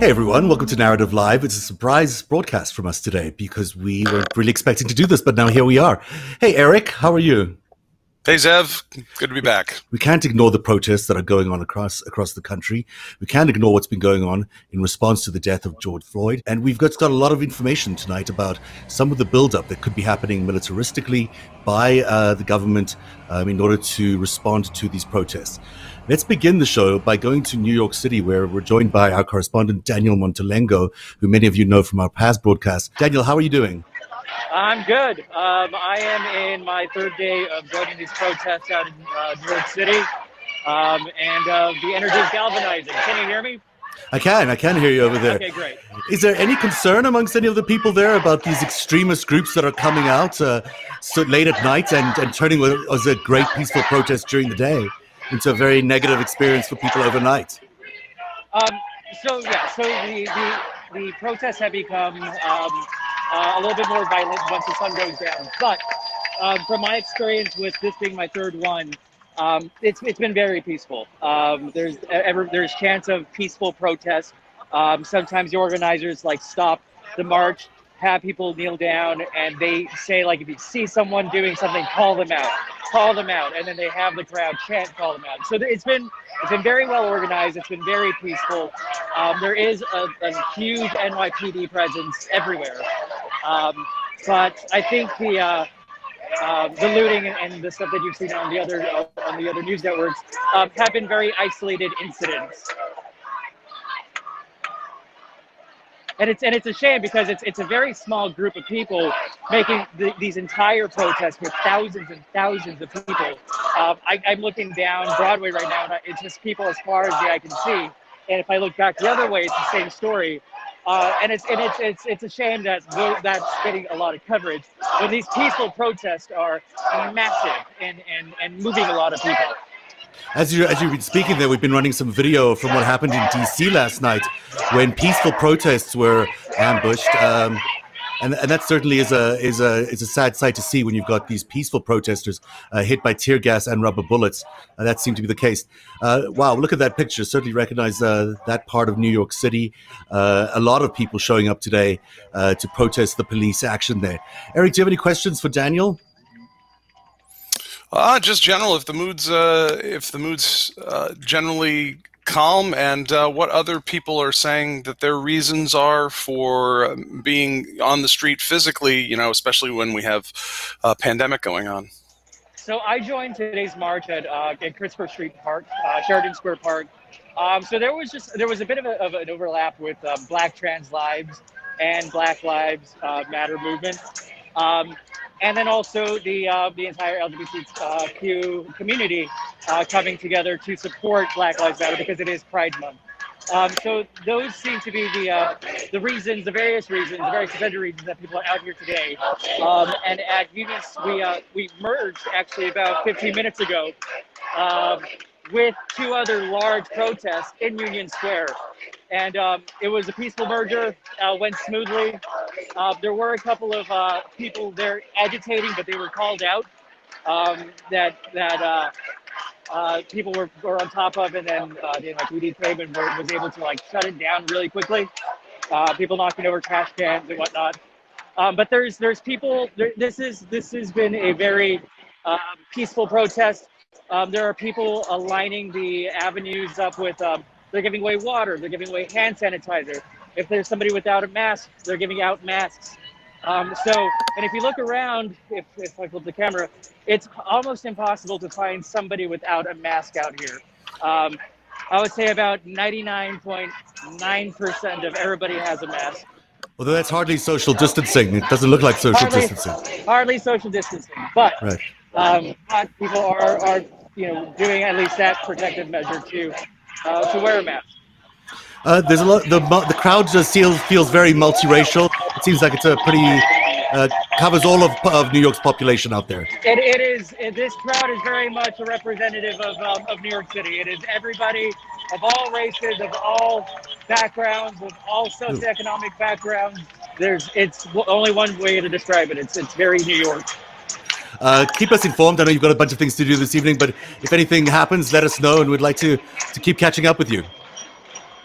Hey everyone, welcome to Narativ Live. It's a surprise broadcast from us today because we weren't really expecting to do this, but now here we are. Hey Eric, how are you? Hey Zev, good to be back. We can't ignore the protests that are going on across across the country. We can't ignore what's been going on in response to the death of George Floyd. And we've got, got a lot of information tonight about some of the buildup that could be happening militaristically by uh, the government um, in order to respond to these protests. Let's begin the show by going to New York City, where we're joined by our correspondent, Daniel Montelengo, who many of you know from our past broadcasts. Daniel, how are you doing? I'm good. Um, I am in my third day of joining these protests out in uh, New York City, um, and uh, the energy is galvanizing. Can you hear me? I can. I can hear you over there. Okay, great. Is there any concern amongst any of the people there about these extremist groups that are coming out uh, so late at night and, and turning what was a great peaceful protest during the day? Into a very negative experience for people overnight. Um, so yeah, so the the, the protests have become um, uh, a little bit more violent once the sun goes down. But um, from my experience with this being my third one, um, it's it's been very peaceful. Um, there's ever there's chance of peaceful protest. Um, sometimes the organizers like stop the march have people kneel down and they say like if you see someone doing something call them out. Call them out. And then they have the crowd chant call them out. So it's been it's been very well organized. It's been very peaceful. Um, there is a, a, huge nypd presence everywhere. Um, but i think the uh, uh, the looting and, the stuff that you've seen on the other uh, on the other news networks um, have been very isolated incidents and it's and it's a shame because it's it's a very small group of people making the, these entire protests with thousands and thousands of people. Um, I, am looking down Broadway right now, and it's just people as far as the eye can see. And if I look back the other way, it's the same story. Uh, and it's and it's it's it's a shame that that's getting a lot of coverage. But these peaceful protests are massive and and and moving a lot of people. As you as you've been speaking there, we've been running some video from what happened in D.C. last night, when peaceful protests were ambushed. Um, and, and that certainly is a is a is a sad sight to see when you've got these peaceful protesters uh, hit by tear gas and rubber bullets. Uh, that seemed to be the case. Uh, wow, look at that picture. Certainly recognize uh, that part of New York City. Uh, a lot of people showing up today uh, to protest the police action there. Eric, do you have any questions for Daniel? Uh, just general. If the mood's uh, if the mood's uh, generally calm, and uh, what other people are saying that their reasons are for being on the street physically. You know, especially when we have a pandemic going on. So I joined today's march at, uh, at Christopher Street Park, uh, Sheridan Square Park. Um, so there was just there was a bit of, a, of an overlap with um, Black Trans Lives and Black Lives Matter movement. Um, and then also the uh, the entire LGBTQ community uh, coming together to support Black Lives Matter because it is Pride Month. Um, so those seem to be the uh, the reasons, the various reasons, the various agenda reasons that people are out here today. Um, and at Unions, we uh, we merged actually about 15 minutes ago. Um, with two other large protests in Union Square. And um, it was a peaceful merger, uh, went smoothly. Uh, there were a couple of uh, people there agitating, but they were called out um, that that uh, uh, people were, were on top of, and then uh, the came and were, was able to like shut it down really quickly. people knocking over trash cans and whatnot. Um, but there's there's people. There, this is this has been a very peaceful protest. Um, there are people aligning the avenues up with, um, they're giving away water, they're giving away hand sanitizer. If there's somebody without a mask, they're giving out masks. Um, so, and if you look around, if, if I flip the camera, it's almost impossible to find somebody without a mask out here. Um, I would say about 99.9% of everybody has a mask. Although that's hardly social distancing. It doesn't look like social hardly, distancing. Hardly social distancing. But, right. um, but people are, are you know, doing at least that protective measure to uh, to wear a mask. Uh, there's a lot. The the crowd just feels feels very multiracial. It seems like it's a pretty uh, covers all of, of New York's population out there. It, it is. It, this crowd is very much a representative of, um, of New York City. It is everybody of all races, of all backgrounds, of all socioeconomic backgrounds. There's. It's only one way to describe it. It's. It's very New York. Uh, keep us informed. I know you've got a bunch of things to do this evening, but if anything happens, let us know, and we'd like to to keep catching up with you.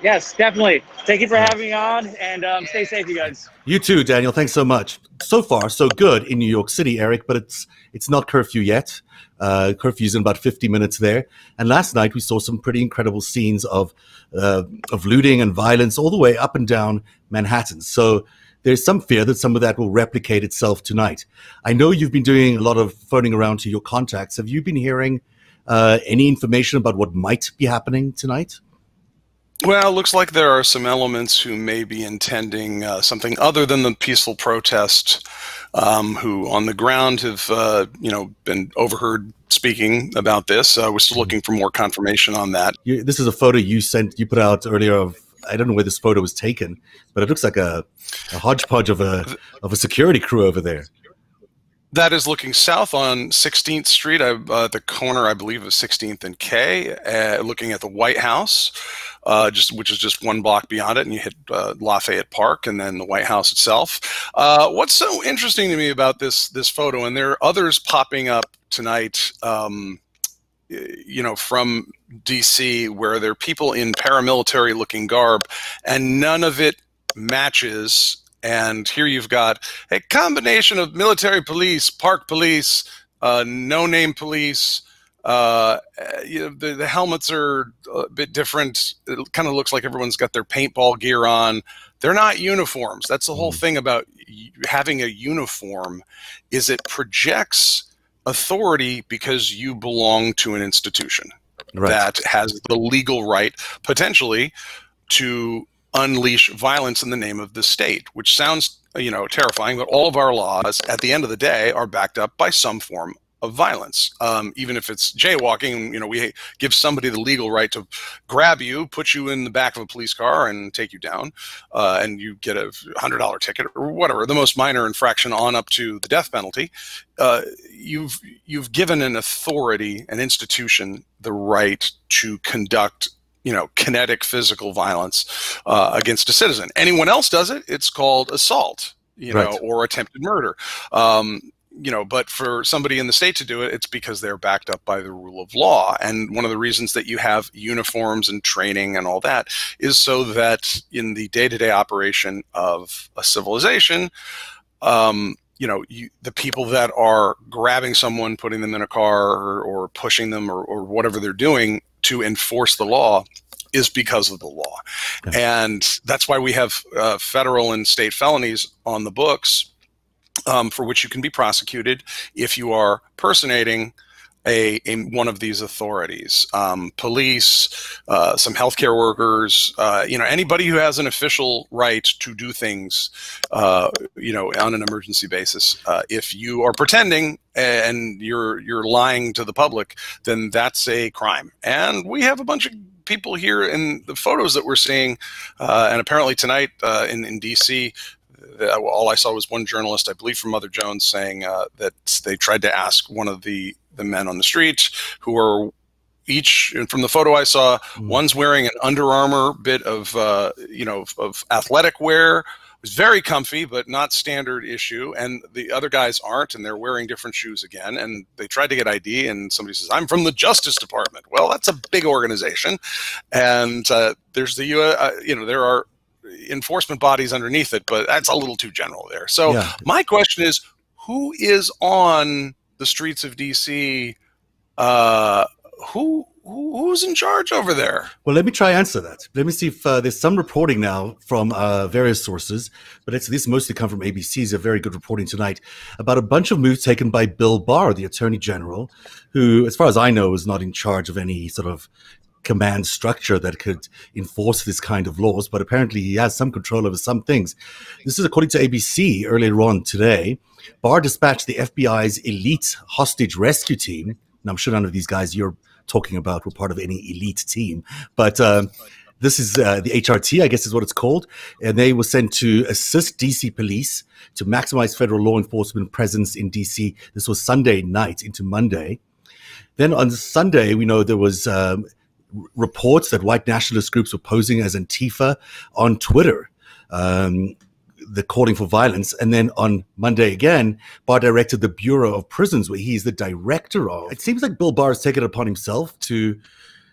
Yes, definitely. Thank you for having me on, and um, stay safe, you guys. You too, Daniel. Thanks so much. So far, so good in New York City, Eric. But it's it's not curfew yet. Uh, curfew's in about 50 minutes there. And last night we saw some pretty incredible scenes of uh, of looting and violence all the way up and down Manhattan. So there's some fear that some of that will replicate itself tonight. I know you've been doing a lot of phoning around to your contacts. Have you been hearing uh, any information about what might be happening tonight? Well, it looks like there are some elements who may be intending uh, something other than the peaceful protest, um, who on the ground have, uh, you know, been overheard speaking about this. Uh, we're still looking for more confirmation on that. You, this is a photo you sent, you put out earlier of I don't know where this photo was taken, but it looks like a, a hodgepodge of a of a security crew over there. That is looking south on 16th Street, uh, the corner, I believe, of 16th and K, uh, looking at the White House, uh, just which is just one block beyond it, and you hit uh, Lafayette Park and then the White House itself. Uh, what's so interesting to me about this this photo, and there are others popping up tonight. Um, you know, from DC, where there are people in paramilitary looking garb, and none of it matches. And here you've got a combination of military police, park police, uh, no name police. Uh, you know, the, the helmets are a bit different. It kind of looks like everyone's got their paintball gear on. They're not uniforms. That's the whole mm. thing about having a uniform is it projects authority because you belong to an institution right. that has the legal right potentially to unleash violence in the name of the state which sounds you know terrifying but all of our laws at the end of the day are backed up by some form of violence. Um, even if it's jaywalking, you know, we give somebody the legal right to grab you, put you in the back of a police car, and take you down, uh, and you get a hundred dollar ticket or whatever, the most minor infraction on up to the death penalty. Uh, you've you've given an authority, an institution, the right to conduct you know, kinetic physical violence uh, against a citizen. Anyone else does it, it's called assault, you right. know, or attempted murder. Um, you know, but for somebody in the state to do it, it's because they're backed up by the rule of law. And one of the reasons that you have uniforms and training and all that is so that in the day to day operation of a civilization, um, you know, you, the people that are grabbing someone, putting them in a car, or, or pushing them, or, or whatever they're doing to enforce the law, is because of the law. And that's why we have uh, federal and state felonies on the books um, for which you can be prosecuted if you are personating a, a, one of these authorities, um, police, uh, some healthcare workers, uh, you know, anybody who has an official right to do things, uh, you know, on an emergency basis. Uh, if you are pretending and you're you're lying to the public, then that's a crime. And we have a bunch of people here in the photos that we're seeing, uh, and apparently tonight uh, in in DC, all I saw was one journalist, I believe from Mother Jones, saying uh, that they tried to ask one of the the men on the street who are each and from the photo I saw, mm. one's wearing an Under Armour bit of uh, you know of athletic wear. It was very comfy, but not standard issue. And the other guys aren't, and they're wearing different shoes again. And they tried to get ID, and somebody says, "I'm from the Justice Department." Well, that's a big organization, and uh, there's the uh, you know there are enforcement bodies underneath it, but that's a little too general there. So yeah. my question is, who is on the streets of DC? Uh, who, who who's in charge over there? Well, let me try answer that. Let me see if uh, there's some reporting now from uh, various sources, but it's, this mostly come from ABC's a very good reporting tonight about a bunch of moves taken by Bill Barr, the Attorney General, who, as far as I know, is not in charge of any sort of command structure that could enforce this kind of laws, but apparently he has some control over some things. This is according to ABC earlier on today. Barr dispatched the FBI's elite hostage rescue team. And I'm sure none of these guys you're talking about were part of any elite team, but uh, this is uh, the HRT, I guess is what it's called, and they were sent to assist DC police to maximize federal law enforcement presence in DC. This was Sunday night into Monday. Then on Sunday, we know there was um, reports that white nationalist groups were posing as Antifa on Twitter. Um, the calling for violence. And then on Monday again, Barr directed the Bureau of Prisons, where he's the director of. It seems like Bill Barr has taken it upon himself to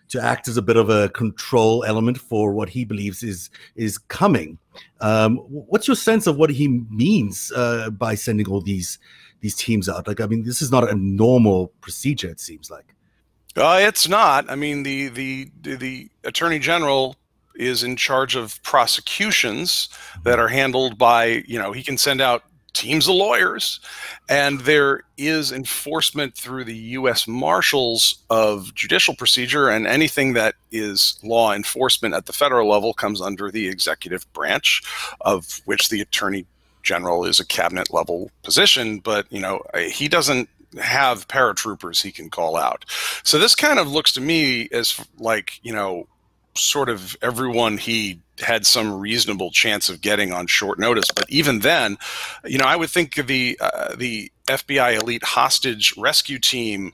to act as a bit of a control element for what he believes is is coming. Um, what's your sense of what he means uh, by sending all these these teams out? Like, I mean, this is not a normal procedure. It seems like. Uh, it's not. I mean, the the the attorney general is in charge of prosecutions that are handled by you know he can send out teams of lawyers and there is enforcement through the US marshals of judicial procedure and anything that is law enforcement at the federal level comes under the executive branch of which the attorney general is a cabinet level position but you know he doesn't have paratroopers he can call out so this kind of looks to me as like you know sort of everyone he had some reasonable chance of getting on short notice. But even then, you know, I would think the uh, the FBI elite hostage rescue team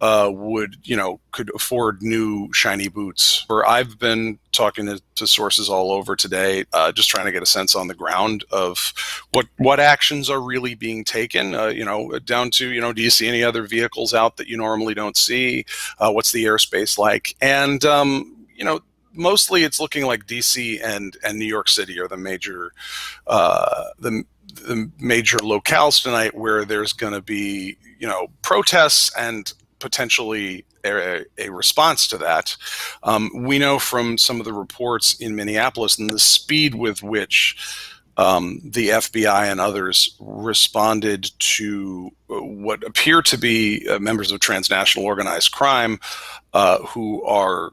uh, would, you know, could afford new shiny boots. Or I've been talking to, to sources all over today, uh, just trying to get a sense on the ground of what what actions are really being taken. Uh, you know, down to you know, do you see any other vehicles out that you normally don't see? Uh, what's the airspace like? And um, you know, mostly it's looking like DC and and New York City are the major uh, the the major locales tonight where there's going to be you know protests and potentially a, a response to that. Um, we know from some of the reports in Minneapolis and the speed with which um, the FBI and others responded to uh, what appear to be uh, members of transnational organized crime uh, who are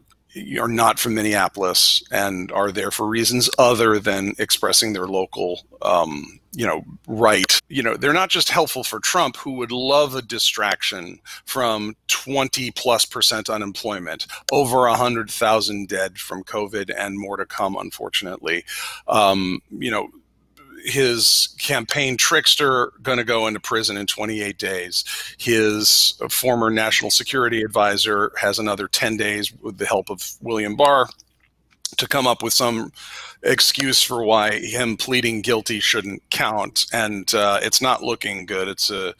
are not from Minneapolis and are there for reasons other than expressing their local, um, you know, right. You know, they're not just helpful for Trump, who would love a distraction from 20 plus percent unemployment, over 100,000 dead from COVID, and more to come, unfortunately. Um, you know, his campaign trickster going to go into prison in 28 days. His former national security advisor has another 10 days with the help of William Barr to come up with some excuse for why him pleading guilty shouldn't count. And uh, it's not looking good. It's a,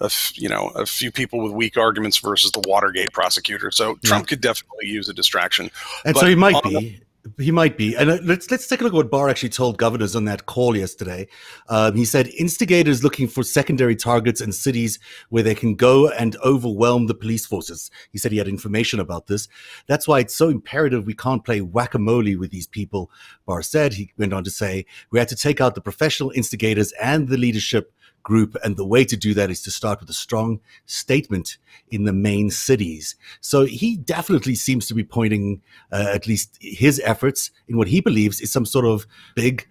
a f- you know a few people with weak arguments versus the watergate prosecutor. So trump yeah. could definitely use a distraction. And but so he might be he might be, and uh, let's let's take a look at what Barr actually told governors on that call yesterday. Um, he said instigators looking for secondary targets in cities where they can go and overwhelm the police forces. He said he had information about this. That's why it's so imperative we can't play whack a mole with these people. Barr said he went on to say we had to take out the professional instigators and the leadership group. And the way to do that is to start with a strong statement in the main cities. So he definitely seems to be pointing uh, at least his efforts in what he believes is some sort of big.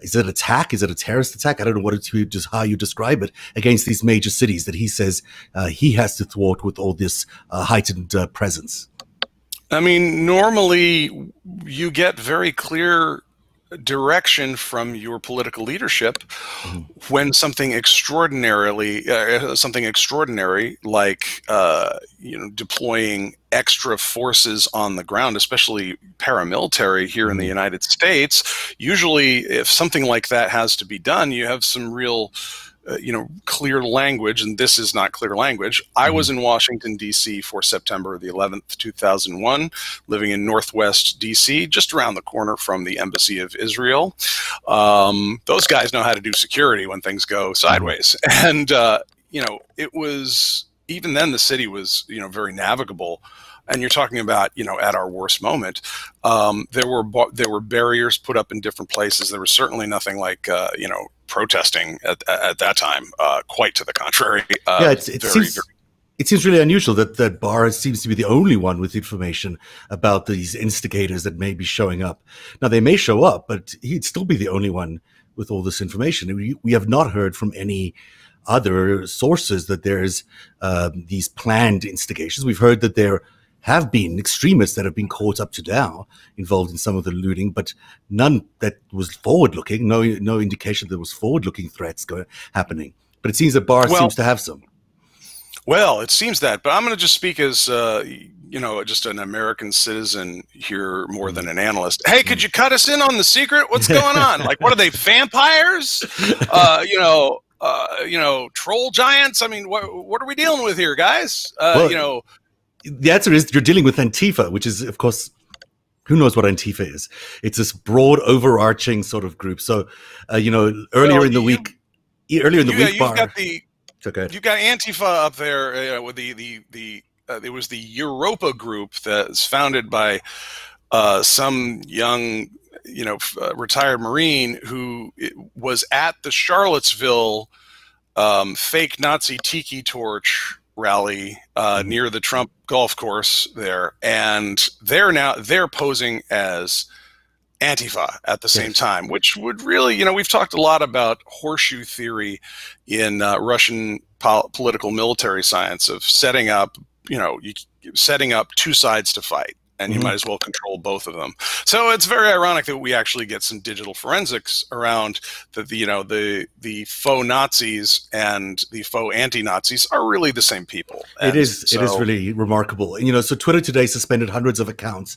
Is it an attack? Is it a terrorist attack? I don't know what it's just how you describe it against these major cities that he says uh, he has to thwart with all this uh, heightened uh, presence. I mean, normally you get very clear direction from your political leadership mm-hmm. when something extraordinarily uh, something extraordinary like uh, you know deploying extra forces on the ground especially paramilitary here in the mm-hmm. United States usually if something like that has to be done you have some real uh, you know clear language and this is not clear language. I was mm-hmm. in washington d.c for september the 11th 2001 living in northwest d.c just around the corner from the embassy of israel. Um, those guys know how to do security when things go mm-hmm. sideways. And uh, you know it was even then the city was you know very navigable. And you're talking about you know at our worst moment. Um, there were there were barriers put up in different places. There was certainly nothing like uh, you know protesting at, at that time uh, quite to the contrary uh, yeah it very, seems very, it seems really unusual that that Barr seems to be the only one with information about these instigators that may be showing up. Now they may show up, but he'd still be the only one with all this information. We, we have not heard from any other sources that there's um, these planned instigations. We've heard that there have been extremists that have been caught up to now involved in some of the looting, but none that was forward looking. No, no indication there was forward looking threats going happening. But it seems that Barr Well- seems to have some. Well, it seems that, but I'm going to just speak as uh, you know, just an American citizen here more than an analyst. Hey, could you cut us in on the secret? What's going on? Like, what are they vampires? Uh, you know, uh, you know, troll giants. I mean, what what are we dealing with here, guys? Uh, Well- you know, The answer is you're dealing with Antifa, which is, of course, who knows what Antifa is? It's this broad, overarching sort of group. So, uh, you know, earlier Well, in the you- week, earlier in the you, week, you've got the okay. you've got Antifa up there uh, with the the the uh, it was the Europa group that's founded by uh, some young you know f- uh, retired Marine who was at the Charlottesville um, fake Nazi tiki torch rally uh, Mhm. near the Trump golf course there, and they're now they're posing as Antifa at the same Yes. time, which would really, you know, we've talked a lot about horseshoe theory in uh, Russian pol- political military science of setting up, you know, you, setting up two sides to fight. And you Mhm. might as well control both of them. So it's very ironic that we actually get some digital forensics around that. The you know the the faux Nazis and the faux anti-Nazis are really the same people. It And is. it is so- really remarkable. And, you know, so Twitter today suspended hundreds of accounts,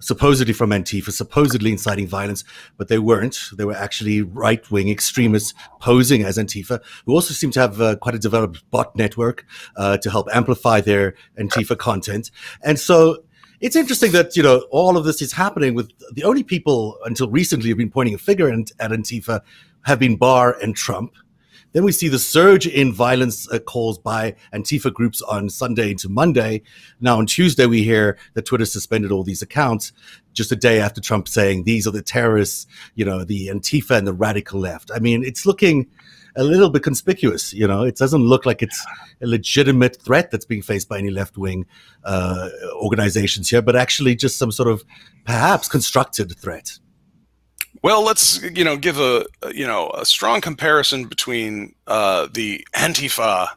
supposedly from Antifa, supposedly inciting violence, but they weren't. They were actually right-wing extremists posing as Antifa, who also seem to have uh, quite a developed bot network uh, to help amplify their Antifa content. And so. It's interesting that you know all of this is happening with the only people until recently have been pointing a finger at, at Antifa have been Barr and Trump. Then we see the surge in violence uh, calls by Antifa groups on Sunday into Monday. Now on Tuesday, we hear that Twitter suspended all these accounts just a day after Trump saying these are the terrorists, you know, the Antifa and the radical left. I mean, it's looking a little bit conspicuous. You know, it doesn't look like it's a legitimate threat that's being faced by any left wing uh, organizations here, but actually just some sort of perhaps constructed threat. Well, let's you know give a you know a strong comparison between uh, the Antifa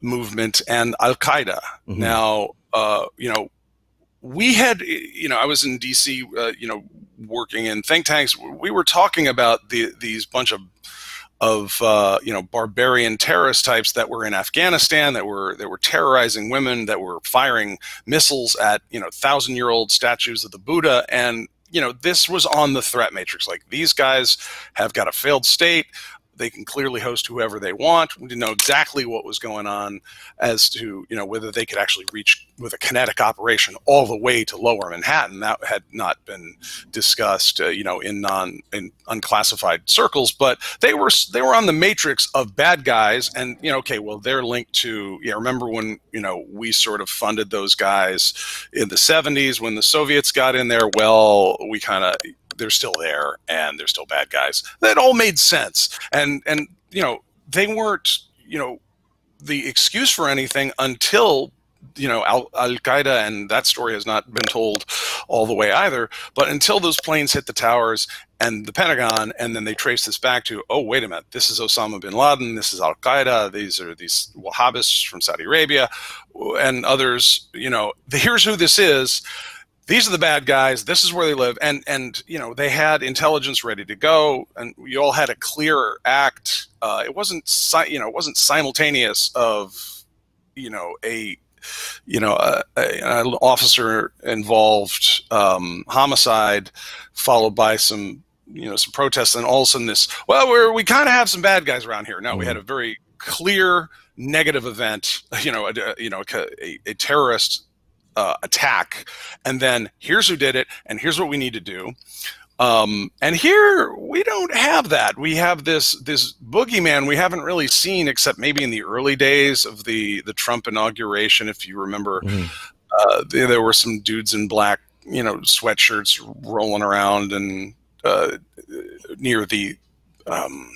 movement and Al Qaeda. Mhm. Now, uh, you know, we had you know I was in D.C. Uh, you know working in think tanks. We were talking about the these bunch of of uh, you know barbarian terrorist types that were in Afghanistan that were that were terrorizing women that were firing missiles at you know thousand year old statues of the Buddha. And you know this was on the threat matrix. Like these guys have got a failed state they can clearly host whoever they want we didn't know exactly what was going on as to you know whether they could actually reach with a kinetic operation all the way to lower manhattan. That had not been discussed uh, you know in non in unclassified circles but they were they were on the matrix of bad guys and you know okay well they're linked to yeah remember when you know we sort of funded those guys in the 70s when the soviets got in there? Well we kind of they're still there and they're still bad guys that all made sense and and you know they weren't you know the excuse for anything until you know Al Qaeda and that story has not been told all the way either. But until those planes hit the towers and the Pentagon, and then they trace this back to oh wait a minute, this is Osama bin Laden, this is Al Qaeda, these are these Wahhabists from Saudi Arabia, and others. You know, here's who this is these are the bad guys this is where they live and and you know they had intelligence ready to go and we all had a clear act. Uh, it wasn't si- you know it wasn't simultaneous of you know a you know a, a, an officer involved um, homicide followed by some you know some protests and all of a sudden this well we're we kind of have some bad guys around here. No we had a very clear negative event you know a, you know a, a terrorist uh, attack, and then here's who did it, and here's what we need to do. Um, and here we don't have that. We have this this boogeyman we haven't really seen except maybe in the early days of the the Trump inauguration. If you remember, Mhm. uh, there, there were some dudes in black, you know, sweatshirts rolling around and uh, near the. Um,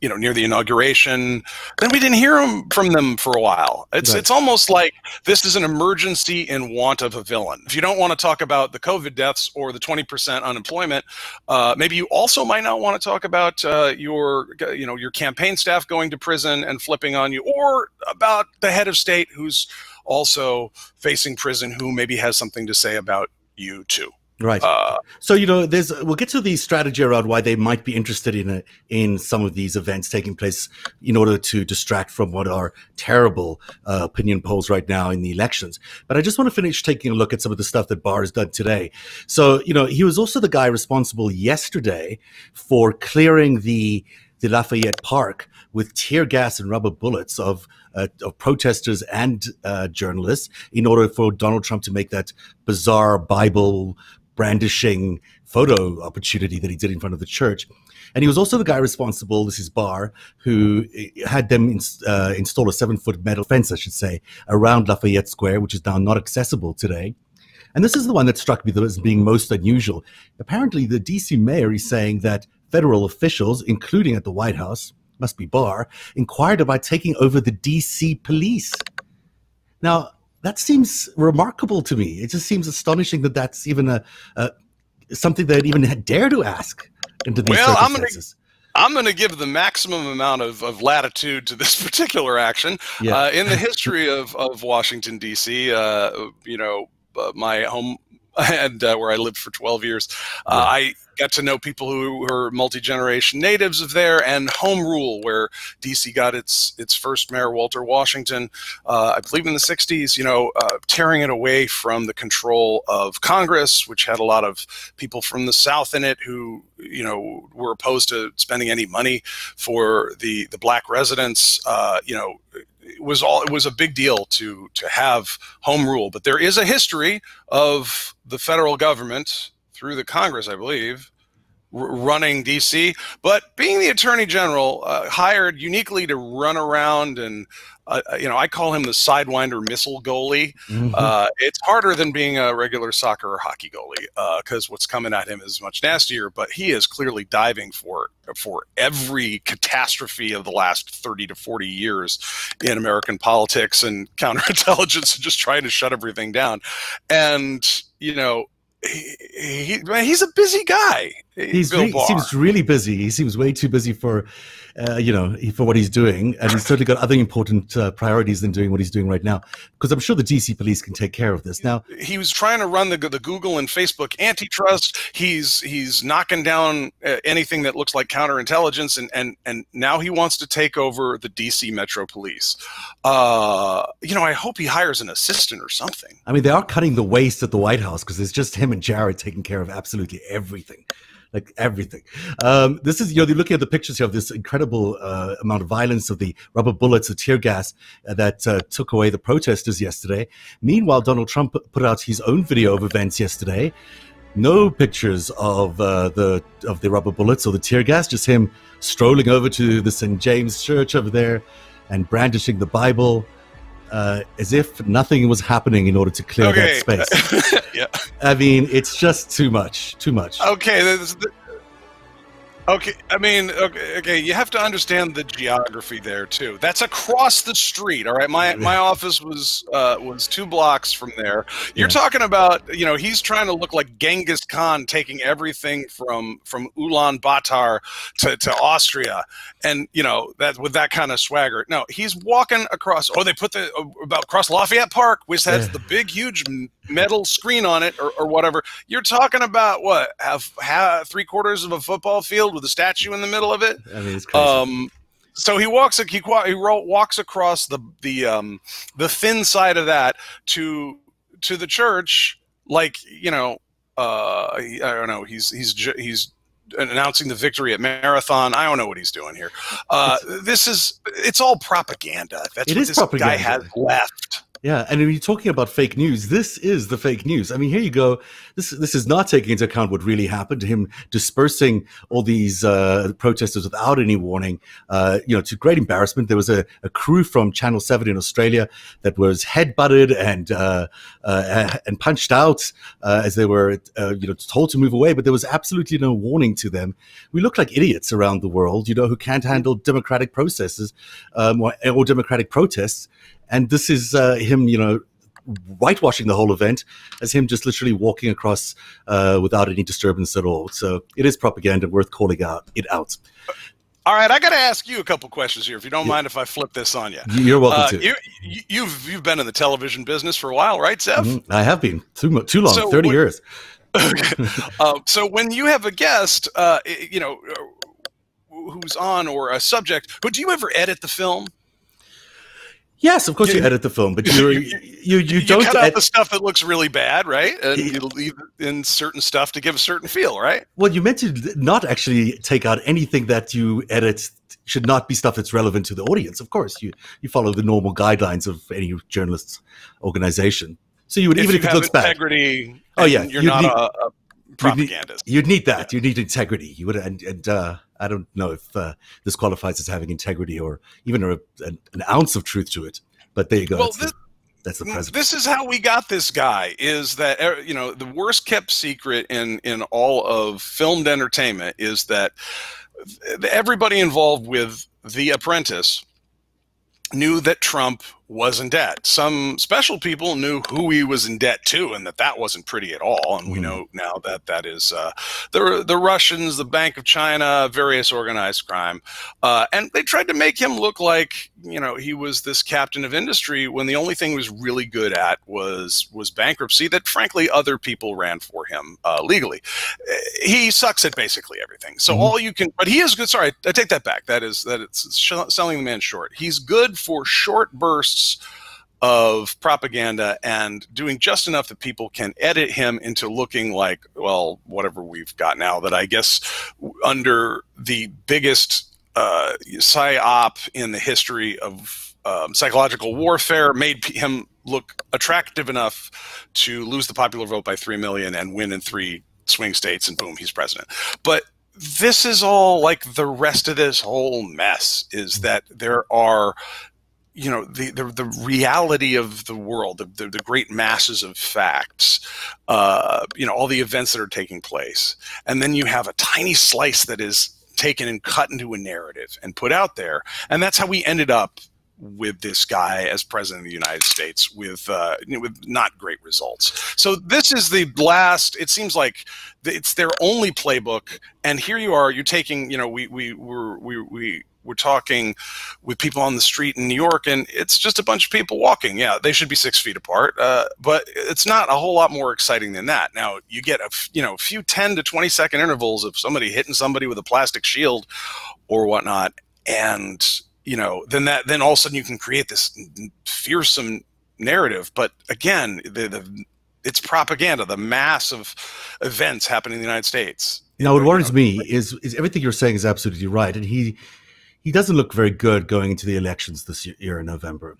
you know, near the inauguration, then we didn't hear from them for a while. It's Right. it's almost like this is an emergency in want of a villain. If you don't want to talk about the COVID deaths or the 20% unemployment, uh, maybe you also might not want to talk about uh, your, you know, your campaign staff going to prison and flipping on you, or about the head of state who's also facing prison who maybe has something to say about you too. Right. Uh, so you know, there's we'll get to the strategy around why they might be interested in a, in some of these events taking place in order to distract from what are terrible uh, opinion polls right now in the elections. But I just want to finish taking a look at some of the stuff that Barr has done today. So you know, he was also the guy responsible yesterday for clearing the the Lafayette Park with tear gas and rubber bullets of uh, of protesters and uh, journalists in order for Donald Trump to make that bizarre Bible brandishing photo opportunity that he did in front of the church. And he was also the guy responsible, this is Barr, who had them uh, install a seven foot metal fence, I should say, around Lafayette Square, which is now not accessible today. And this is the one that struck me as being most unusual. Apparently, the DC mayor is saying that federal officials, including at the White House, must be Barr, inquired about taking over the DC police. Now, that seems remarkable to me. It just seems astonishing that that's even a, a something that even dare to ask into these well, circumstances. I'm going to give the maximum amount of, of latitude to this particular action. Yeah. Uh, in the history of, of Washington, D.C., uh, you know, uh, my home and uh, where I lived for 12 years, uh. I got to know people who were multi-generation natives of there and home rule where dc got its its first mayor walter washington. Uh, i believe in the 60s you know uh, tearing it away from the control of congress which had a lot of people from the south in it who you know were opposed to spending any money for the the black residents. Uh, you know it was all it was a big deal to to have home rule but there is a history of the federal government through the Congress, I believe, r- running DC. But being the Attorney General, uh, hired uniquely to run around and uh, uh you know, I call him the sidewinder missile goalie. Mm-hmm. Uh, it's harder than being a regular soccer or hockey goalie because uh, what's coming at him is much nastier. But he is clearly diving for for every catastrophe of the last thirty to forty years in American politics and counterintelligence, and just trying to shut everything down. And you know, he, he, he's a busy guy. He's he seems really busy. He seems way too busy for uh, you know, for what he's doing, and he's certainly got other important uh, priorities than doing what he's doing right now. Because I'm sure the DC police can take care of this. Now, he was trying to run the the Google and Facebook antitrust. He's he's knocking down uh, anything that looks like counterintelligence, and and and now he wants to take over the DC Metro Police. Uh, you know, I hope he hires an assistant or something. I mean, they are cutting the waste at the White House because it's just him and Jared taking care of absolutely everything like everything. Um, this is, you know, you're looking at the pictures here of this incredible uh, amount of violence of the rubber bullets, the tear gas uh, that uh, took away the protesters yesterday. Meanwhile, Donald Trump put out his own video of events yesterday. No pictures of uh, the of the rubber bullets or the tear gas, just him strolling over to the St. James Church over there and brandishing the Bible uh, as if nothing was happening in order to clear okay. that space. yeah. I mean, it's just too much. Too much. Okay. Okay, I mean, okay, okay, you have to understand the geography there too. That's across the street. All right, my my office was uh, was two blocks from there. You're yeah. talking about, you know, he's trying to look like Genghis Khan, taking everything from from Ulaanbaatar to, to Austria, and you know that with that kind of swagger. No, he's walking across. Oh, they put the uh, about across Lafayette Park, which has yeah. the big, huge metal screen on it, or, or whatever. You're talking about what have, have three quarters of a football field with a statue in the middle of it. I mean, it's crazy. Um, so he walks he, he walks across the the um, the thin side of that to to the church like you know uh, I don't know he's he's he's announcing the victory at marathon i don't know what he's doing here uh, this is it's all propaganda that's it what this propaganda. guy has left yeah, and when you're talking about fake news, this is the fake news. I mean, here you go. This this is not taking into account what really happened to him dispersing all these uh, protesters without any warning. Uh, you know, to great embarrassment, there was a, a, crew from Channel Seven in Australia that was headbutted and uh, uh and punched out uh, as they were uh, you know told to move away, but there was absolutely no warning to them. We look like idiots around the world, you know, who can't handle democratic processes um, or, or democratic protests and this is uh, him, you know, whitewashing the whole event as him just literally walking across uh, without any disturbance at all. So it is propaganda worth calling out it out. All right, I got to ask you a couple questions here, if you don't Yeah. mind if I flip this on you. You're welcome Uh, to. you, you, you've you've been in the television business for a while, right, Zev? Mhm. I have been too too long, So thirty what- years. uh, so when you have a guest, uh, you know, uh, who's on or a subject, but do you ever edit the film? Yes, of course you You- edit the film, but you're, you you you don't cut out ed- the stuff that looks really bad, right? And you leave in certain stuff to give a certain feel, right? Well, you meant to not actually take out anything that you edit should not be stuff that's relevant to the audience. Of course, you you follow the normal guidelines of any journalist's organization. So you would even you if it looks bad, integrity, Oh, and yeah, you're not need- a, a propagandist. you'd need that. You need integrity. You would, and, and uh, I don't know if uh, this qualifies as having integrity or even a, an, an ounce of truth to it. But there you go. Well, that's, the, that's the president. This is how we got this guy. Is that uh, you know the worst kept secret in in all of filmed entertainment is that everybody involved with The Apprentice knew that Trump was in debt. Some special people knew who he was in debt to, and that that wasn't pretty at all. And we Mhm. know now that that is uh, the the Russians, the Bank of China, various organized crime, uh, and they tried to make him look like you know he was this captain of industry when the only thing he was really good at was was bankruptcy. That frankly other people ran for him uh, legally. Uh, He sucks at basically everything. So Mhm. all you can, but he is good. Sorry, I take that back. That is that it's selling the man short. He's good for short bursts of propaganda and doing just enough that people can edit him into looking like well whatever we've got now that i guess under the biggest uh, psyop in the history of um, psychological warfare made him look attractive enough to lose the popular vote by 3 million and win in three swing states and boom he's president. But this is all like the rest of this whole mess is that there are you know the, the the reality of the world the, the, the great masses of facts uh, you know all the events that are taking place and then you have a tiny slice that is taken and cut into a narrative and put out there and that's how we ended up with this guy as president of the United States with uh, you know, with not great results. So this is the last. It seems like it's their only playbook, and here you are. You're taking. You know, we we were we we we're talking with people on the street in New York, and it's just a bunch of people walking. Yeah, they should be six feet apart, uh, but it's not a whole lot more exciting than that. Now you get a f- you know a few ten to twenty second intervals of somebody hitting somebody with a plastic shield or whatnot, and you know then that then all of a sudden you can create this fearsome narrative. But again, the, the it's propaganda. The mass of events happening in the United States. Now, what worries me is is everything you're saying is absolutely right, and he he doesn't look very good going into the elections this year, in November.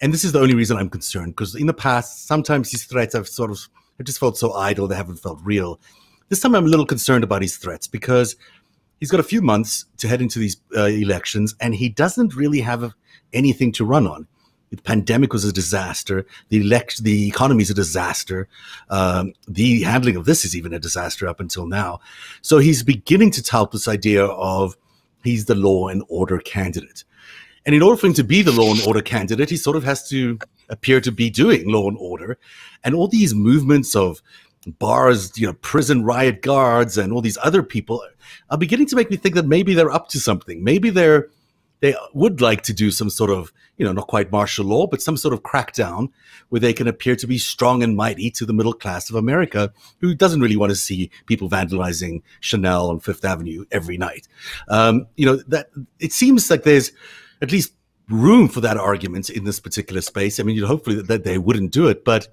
And this is the only reason I'm concerned because in the past, sometimes these threats have sort of have just felt so idle; they haven't felt real. This time, I'm a little concerned about his threats because he's got a few months to head into these uh, elections, and he doesn't really have anything to run on. The pandemic was a disaster. The elect, the economy is a disaster. Um, the handling of this is even a disaster up until now. So he's beginning to tout this idea of he's the law and order candidate. And in order for him to be the law and order candidate, he sort of has to appear to be doing law and order. And all these movements of Barr's, you know, prison riot guards and all these other people are beginning to make me think that maybe they're up to something. Maybe they're they would like to do some sort of, you know, not quite martial law, but some sort of crackdown where they can appear to be strong and mighty to the middle class of America, who doesn't really want to see people vandalizing Chanel on Fifth Avenue every night. Um, you know, that it seems like there's at least room for that argument in this particular space. I mean, you'd hopefully that, that they wouldn't do it, but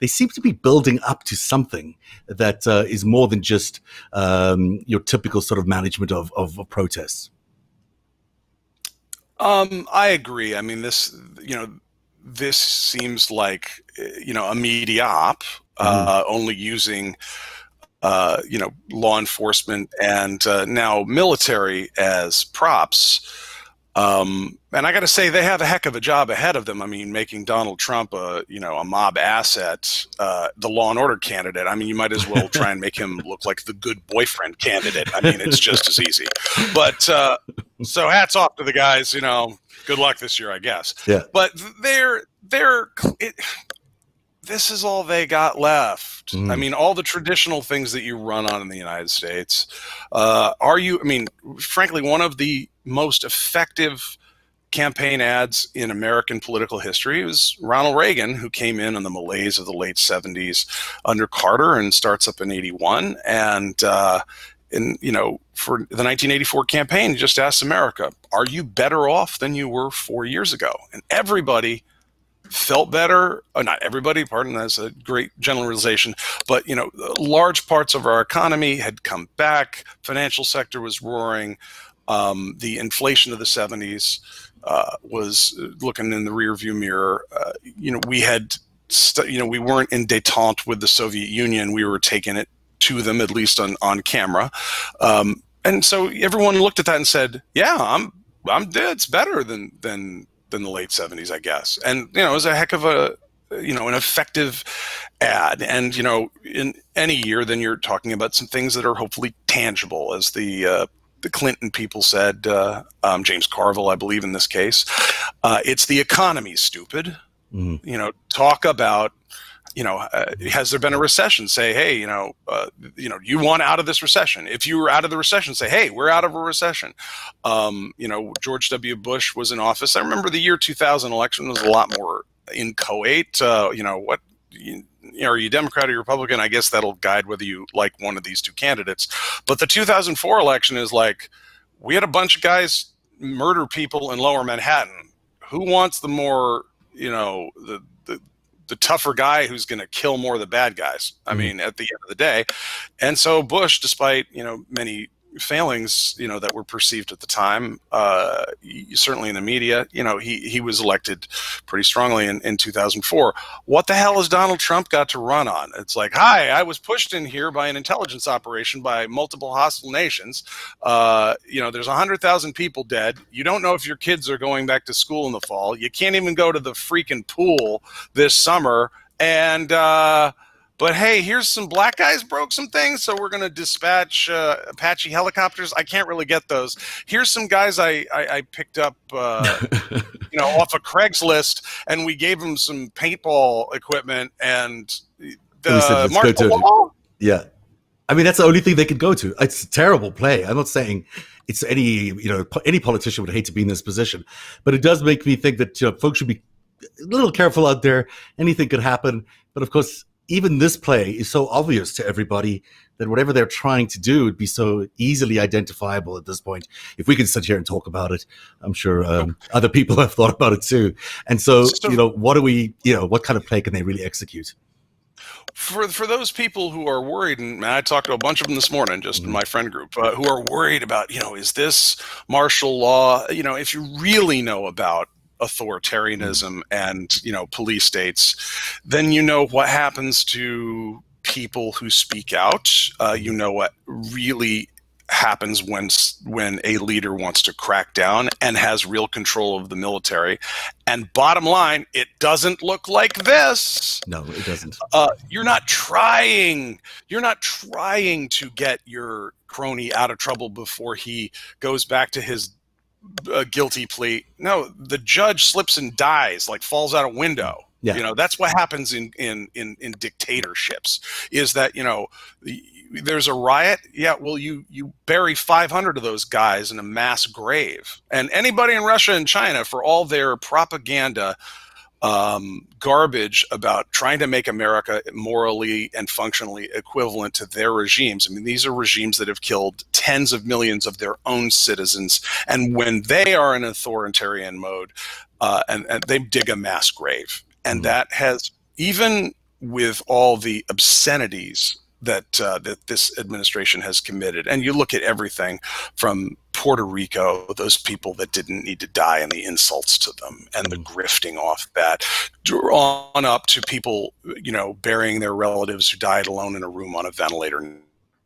they seem to be building up to something that uh, is more than just um, your typical sort of management of, of, of protests. Um, I agree. I mean, this, you know, this seems like, you know, a media op, uh, only using, uh, you know, law enforcement and uh, now military as props. Um, and I got to say, they have a heck of a job ahead of them. I mean, making Donald Trump a, you know, a mob asset, uh, the law and order candidate. I mean, you might as well try and make him look like the good boyfriend candidate. I mean, it's just as easy. But uh, so hats off to the guys. You know, good luck this year, I guess. Yeah. But they're they're it, this is all they got left. Mm. I mean, all the traditional things that you run on in the United States. Uh, are you? I mean, frankly, one of the most effective campaign ads in American political history. It was Ronald Reagan, who came in in the malaise of the late 70s under Carter and starts up in 81. And, uh, you know, for the 1984 campaign, he just asked America, are you better off than you were four years ago? And everybody felt better. Oh, not everybody, pardon, that's a great generalization. But, you know, large parts of our economy had come back. Financial sector was roaring. Um, the inflation of the 70s uh, was looking in the rearview mirror. Uh, you know, we had, st- you know, we weren't in detente with the Soviet Union. We were taking it to them, at least on on camera. Um, and so everyone looked at that and said, "Yeah, I'm, I'm. It's better than than than the late '70s, I guess." And you know, it was a heck of a, you know, an effective ad. And you know, in any year, then you're talking about some things that are hopefully tangible, as the uh, the Clinton people said, uh, um, James Carville, I believe in this case, uh, it's the economy, stupid. Mm. You know, talk about, you know, uh, has there been a recession? Say, hey, you know, uh, you know, you want out of this recession. If you were out of the recession, say, hey, we're out of a recession. Um, you know, George W. Bush was in office. I remember the year 2000 election was a lot more inchoate. Uh, you know, what you, you know, are you Democrat or Republican? I guess that'll guide whether you like one of these two candidates. But the 2004 election is like, we had a bunch of guys murder people in Lower Manhattan. Who wants the more, you know, the the, the tougher guy who's going to kill more of the bad guys? I mm-hmm. mean, at the end of the day, and so Bush, despite you know many failings, you know, that were perceived at the time, uh, certainly in the media, you know, he, he was elected pretty strongly in, in 2004. What the hell has Donald Trump got to run on? It's like, hi, I was pushed in here by an intelligence operation by multiple hostile nations. Uh, you know, there's 100,000 people dead. You don't know if your kids are going back to school in the fall. You can't even go to the freaking pool this summer. And, uh, but hey, here's some black guys broke some things, so we're going to dispatch uh, Apache helicopters. I can't really get those. Here's some guys I I, I picked up, uh, you know, off of Craigslist, and we gave them some paintball equipment and the martial law. Yeah, I mean that's the only thing they could go to. It's a terrible play. I'm not saying it's any you know any politician would hate to be in this position, but it does make me think that you know, folks should be a little careful out there. Anything could happen, but of course even this play is so obvious to everybody that whatever they're trying to do would be so easily identifiable at this point. If we can sit here and talk about it, I'm sure um, other people have thought about it too. And so, so, you know, what do we, you know, what kind of play can they really execute? For for those people who are worried, and I talked to a bunch of them this morning, just mm-hmm. in my friend group, uh, who are worried about, you know, is this martial law? You know, if you really know about authoritarianism and you know police states, then you know what happens to people who speak out. Uh, you know what really happens when when a leader wants to crack down and has real control of the military. And bottom line, it doesn't look like this. No, it doesn't. Uh, you're not trying. You're not trying to get your crony out of trouble before he goes back to his a guilty plea. No, the judge slips and dies, like falls out a window. Yeah. You know, that's what happens in, in, in, in dictatorships is that, you know, there's a riot. Yeah. Well, you, you bury 500 of those guys in a mass grave and anybody in Russia and China for all their propaganda, um, garbage about trying to make America morally and functionally equivalent to their regimes. I mean, these are regimes that have killed tens of millions of their own citizens. And when they are in authoritarian mode, uh, and, and, they dig a mass grave. And mm that has, even with all the obscenities that uh, that this administration has committed. And you look at everything from Puerto Rico, those people that didn't need to die, and the insults to them, and the mm-hmm. grifting off that, on up to people, you know, burying their relatives who died alone in a room on a ventilator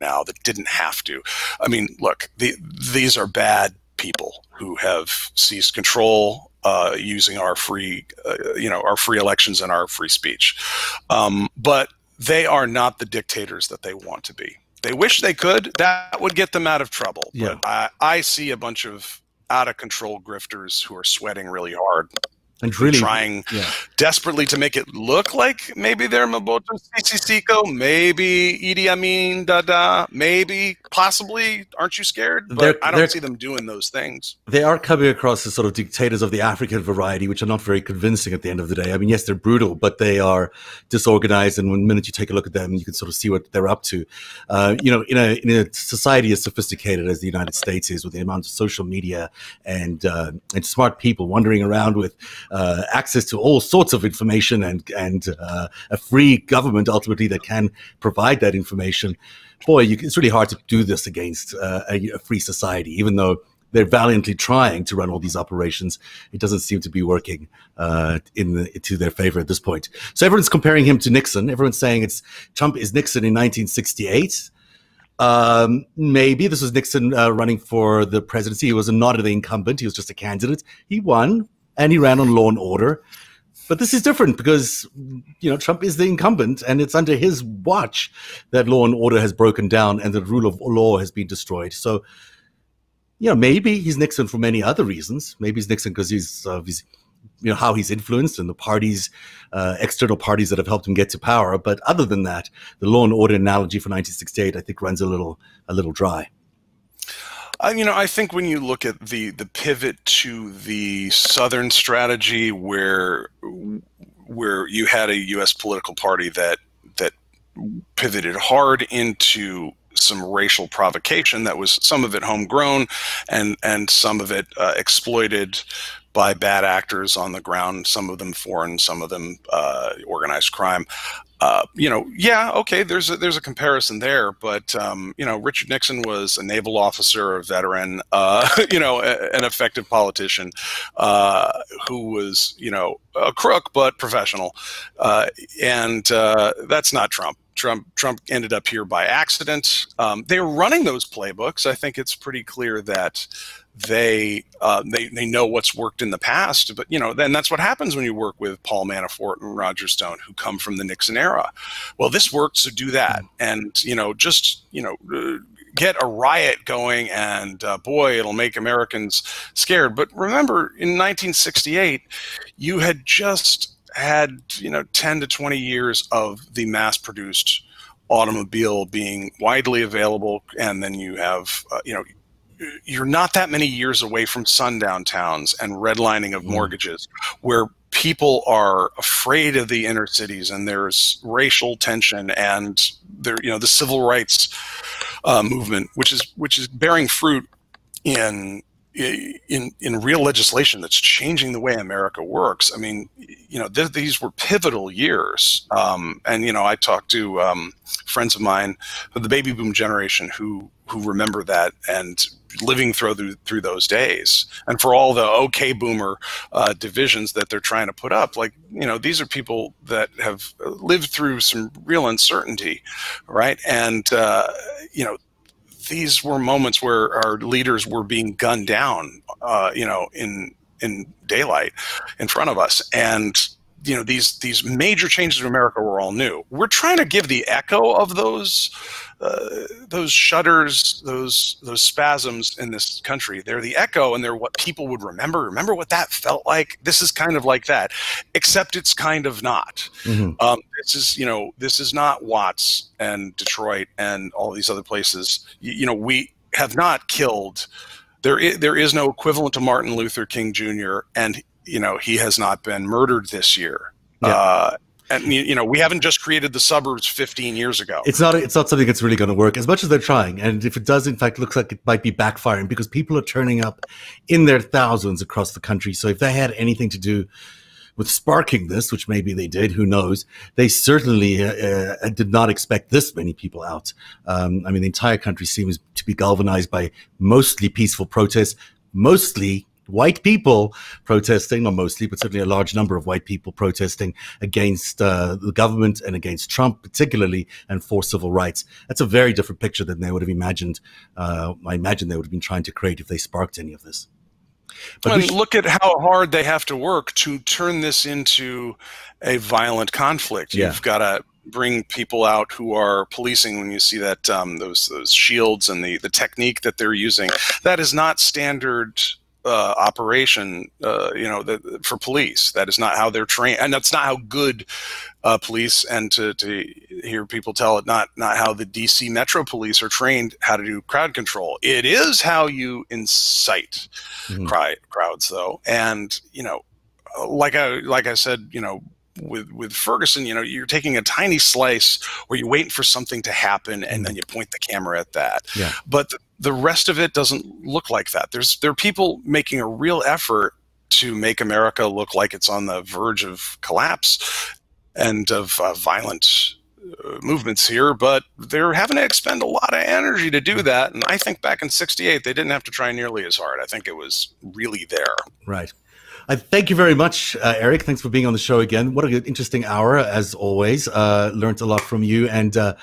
now that didn't have to. I mean, look, the, these are bad people who have seized control uh, using our free, uh, you know, our free elections and our free speech. Um, but they are not the dictators that they want to be. They wish they could. That would get them out of trouble. Yeah. But I, I see a bunch of out of control grifters who are sweating really hard. And really trying yeah. desperately to make it look like maybe they're Mobutu Sese Seko, maybe Idi Amin Dada, maybe, possibly. Aren't you scared? But They're- I don't see them doing those things. they are coming across as sort of dictators of the African variety, which are not very convincing at the end of the day. I mean, yes, they're brutal, but they are disorganized, and one minute you take a look at them, you can sort of see what they're up to. Uh, you know, in a in a society as sophisticated as the United States is, with the amount of social media and uh, and smart people wandering around with access to all sorts of information and and uh, a free government ultimately that can provide that information. Boy, you, it's really hard to do this against uh, a, a free society, even though they're valiantly trying to run all these operations. It doesn't seem to be working uh, in the, to their favor at this point. So everyone's comparing him to Nixon. Everyone's saying it's Trump is Nixon in 1968. Um, maybe this was Nixon uh, running for the presidency. He was not the incumbent. He was just a candidate. He won and he ran on law and order. But this is different because you know Trump is the incumbent, and it's under his watch that law and order has broken down and the rule of law has been destroyed. So you know, maybe he's Nixon for many other reasons. Maybe he's Nixon because he's, uh, he's, you know, how he's influenced and the parties, uh, external parties that have helped him get to power. But other than that, the law and order analogy for 1968, I think, runs a little, a little dry. Uh, you know, I think when you look at the the pivot to the southern strategy, where where you had a U.S. political party that that pivoted hard into some racial provocation that was some of it homegrown and and some of it uh, exploited by bad actors on the ground some of them foreign some of them uh, organized crime uh, you know yeah okay there's a, there's a comparison there but um, you know Richard Nixon was a naval officer a veteran uh, you know a, an effective politician uh, who was you know a crook but professional uh, and that's not Trump Trump Trump ended up here by accident. Um, they were running those playbooks. I think it's pretty clear that they uh, they they know what's worked in the past. But you know, then that's what happens when you work with Paul Manafort and Roger Stone, who come from the Nixon era. Well, this worked, so do that, and you know, just you know. Uh, get a riot going and uh, boy it'll make americans scared but remember in 1968 you had just had you know 10 to 20 years of the mass produced automobile being widely available and then you have uh, you know you're not that many years away from sundown towns and redlining of mortgages where people are afraid of the inner cities and there's racial tension and there you know the civil rights uh, movement which is which is bearing fruit in in in real legislation that's changing the way America works. I mean, you know, th- these were pivotal years. Um, and you know, I talked to um, friends of mine of the baby boom generation who who remember that and living through through those days. And for all the okay boomer uh, divisions that they're trying to put up, like you know, these are people that have lived through some real uncertainty, right? And uh, you know these were moments where our leaders were being gunned down, uh, you know, in in daylight in front of us, and you know these these major changes in America were all new. We're trying to give the echo of those uh, those shudders, those those spasms in this country. They're the echo, and they're what people would remember. Remember what that felt like. This is kind of like that, except it's kind of not. Mhm. Um, this is you know this is not Watts and Detroit and all these other places. You, you know we have not killed. There is, there is no equivalent to Martin Luther King Jr. and you know he has not been murdered this year. Yeah. Uh, and you know we haven't just created the suburbs 15 years ago. It's not. It's not something that's really going to work as much as they're trying. And if it does, in fact, looks like it might be backfiring because people are turning up in their thousands across the country. So if they had anything to do with sparking this, which maybe they did, who knows? They certainly uh, uh, did not expect this many people out. Um, I mean, the entire country seems to be galvanized by mostly peaceful protests, mostly white people protesting, not mostly, but certainly a large number of white people protesting against uh, the government and against Trump, particularly, and for civil rights. That's a very different picture than they would have imagined. Uh, I imagine they would have been trying to create if they sparked any of this. But we and sh- look at how hard they have to work to turn this into a violent conflict. Yeah. You've got to bring people out who are policing when you see that um, those those shields and the the technique that they're using. That is not standard uh, operation, uh, you know, the, for police. That is not how they're trained, and that's not how good uh, police. And to, to hear people tell it, not not how the DC Metro Police are trained how to do crowd control. It is how you incite mm-hmm. cry, crowds, though. And you know, like I like I said, you know, with with Ferguson, you know, you're taking a tiny slice where you're waiting for something to happen, and then you point the camera at that. Yeah. But the, the rest of it doesn't look like that. There's there are people making a real effort to make America look like it's on the verge of collapse and of uh, violent uh, movements here, but they're having to expend a lot of energy to do that. And I think back in '68, they didn't have to try nearly as hard. I think it was really there. Right. I thank you very much, uh, Eric. Thanks for being on the show again. What an interesting hour, as always. Uh, learned a lot from you, and uh,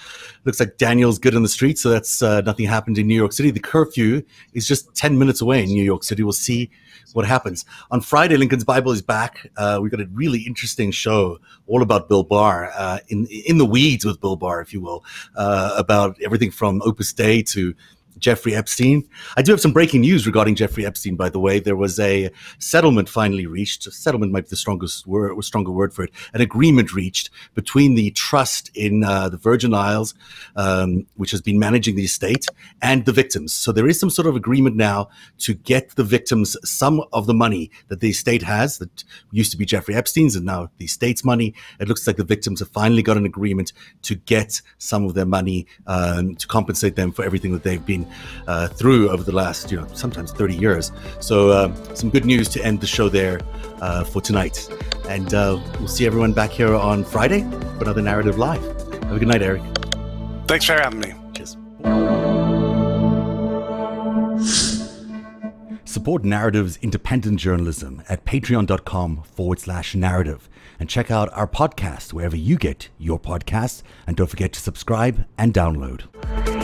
looks like Daniel's good in the street. So that's uh, nothing happened in New York City. The curfew is just ten minutes away in New York City. We'll see what happens on Friday. Lincoln's Bible is back. Uh, we've got a really interesting show all about Bill Barr, uh, in in the weeds with Bill Barr, if you will, about everything from Opus Dei to Jeffrey Epstein. I do have some breaking news regarding Jeffrey Epstein, by the way. There was a settlement finally reached. Settlement might be the strongest word, stronger word for it. An agreement reached between the trust in uh, the Virgin Isles, um, which has been managing the estate, and the victims. So there is some sort of agreement now to get the victims some of the money that the estate has that used to be Jeffrey Epstein's and now the estate's money. It looks like the victims have finally got an agreement to get some of their money um, to compensate them for everything that they've been uh, through over the last, you know, sometimes 30 years. So uh, some good news to end the show there uh, for tonight. And uh, we'll see everyone back here on Friday for another Narativ Live. Have a good night, Eric. Thanks for having me. Cheers. Support Narativ's independent journalism at patreon.com forward slash narativ and check out our podcast wherever you get your podcasts. And don't forget to subscribe and download.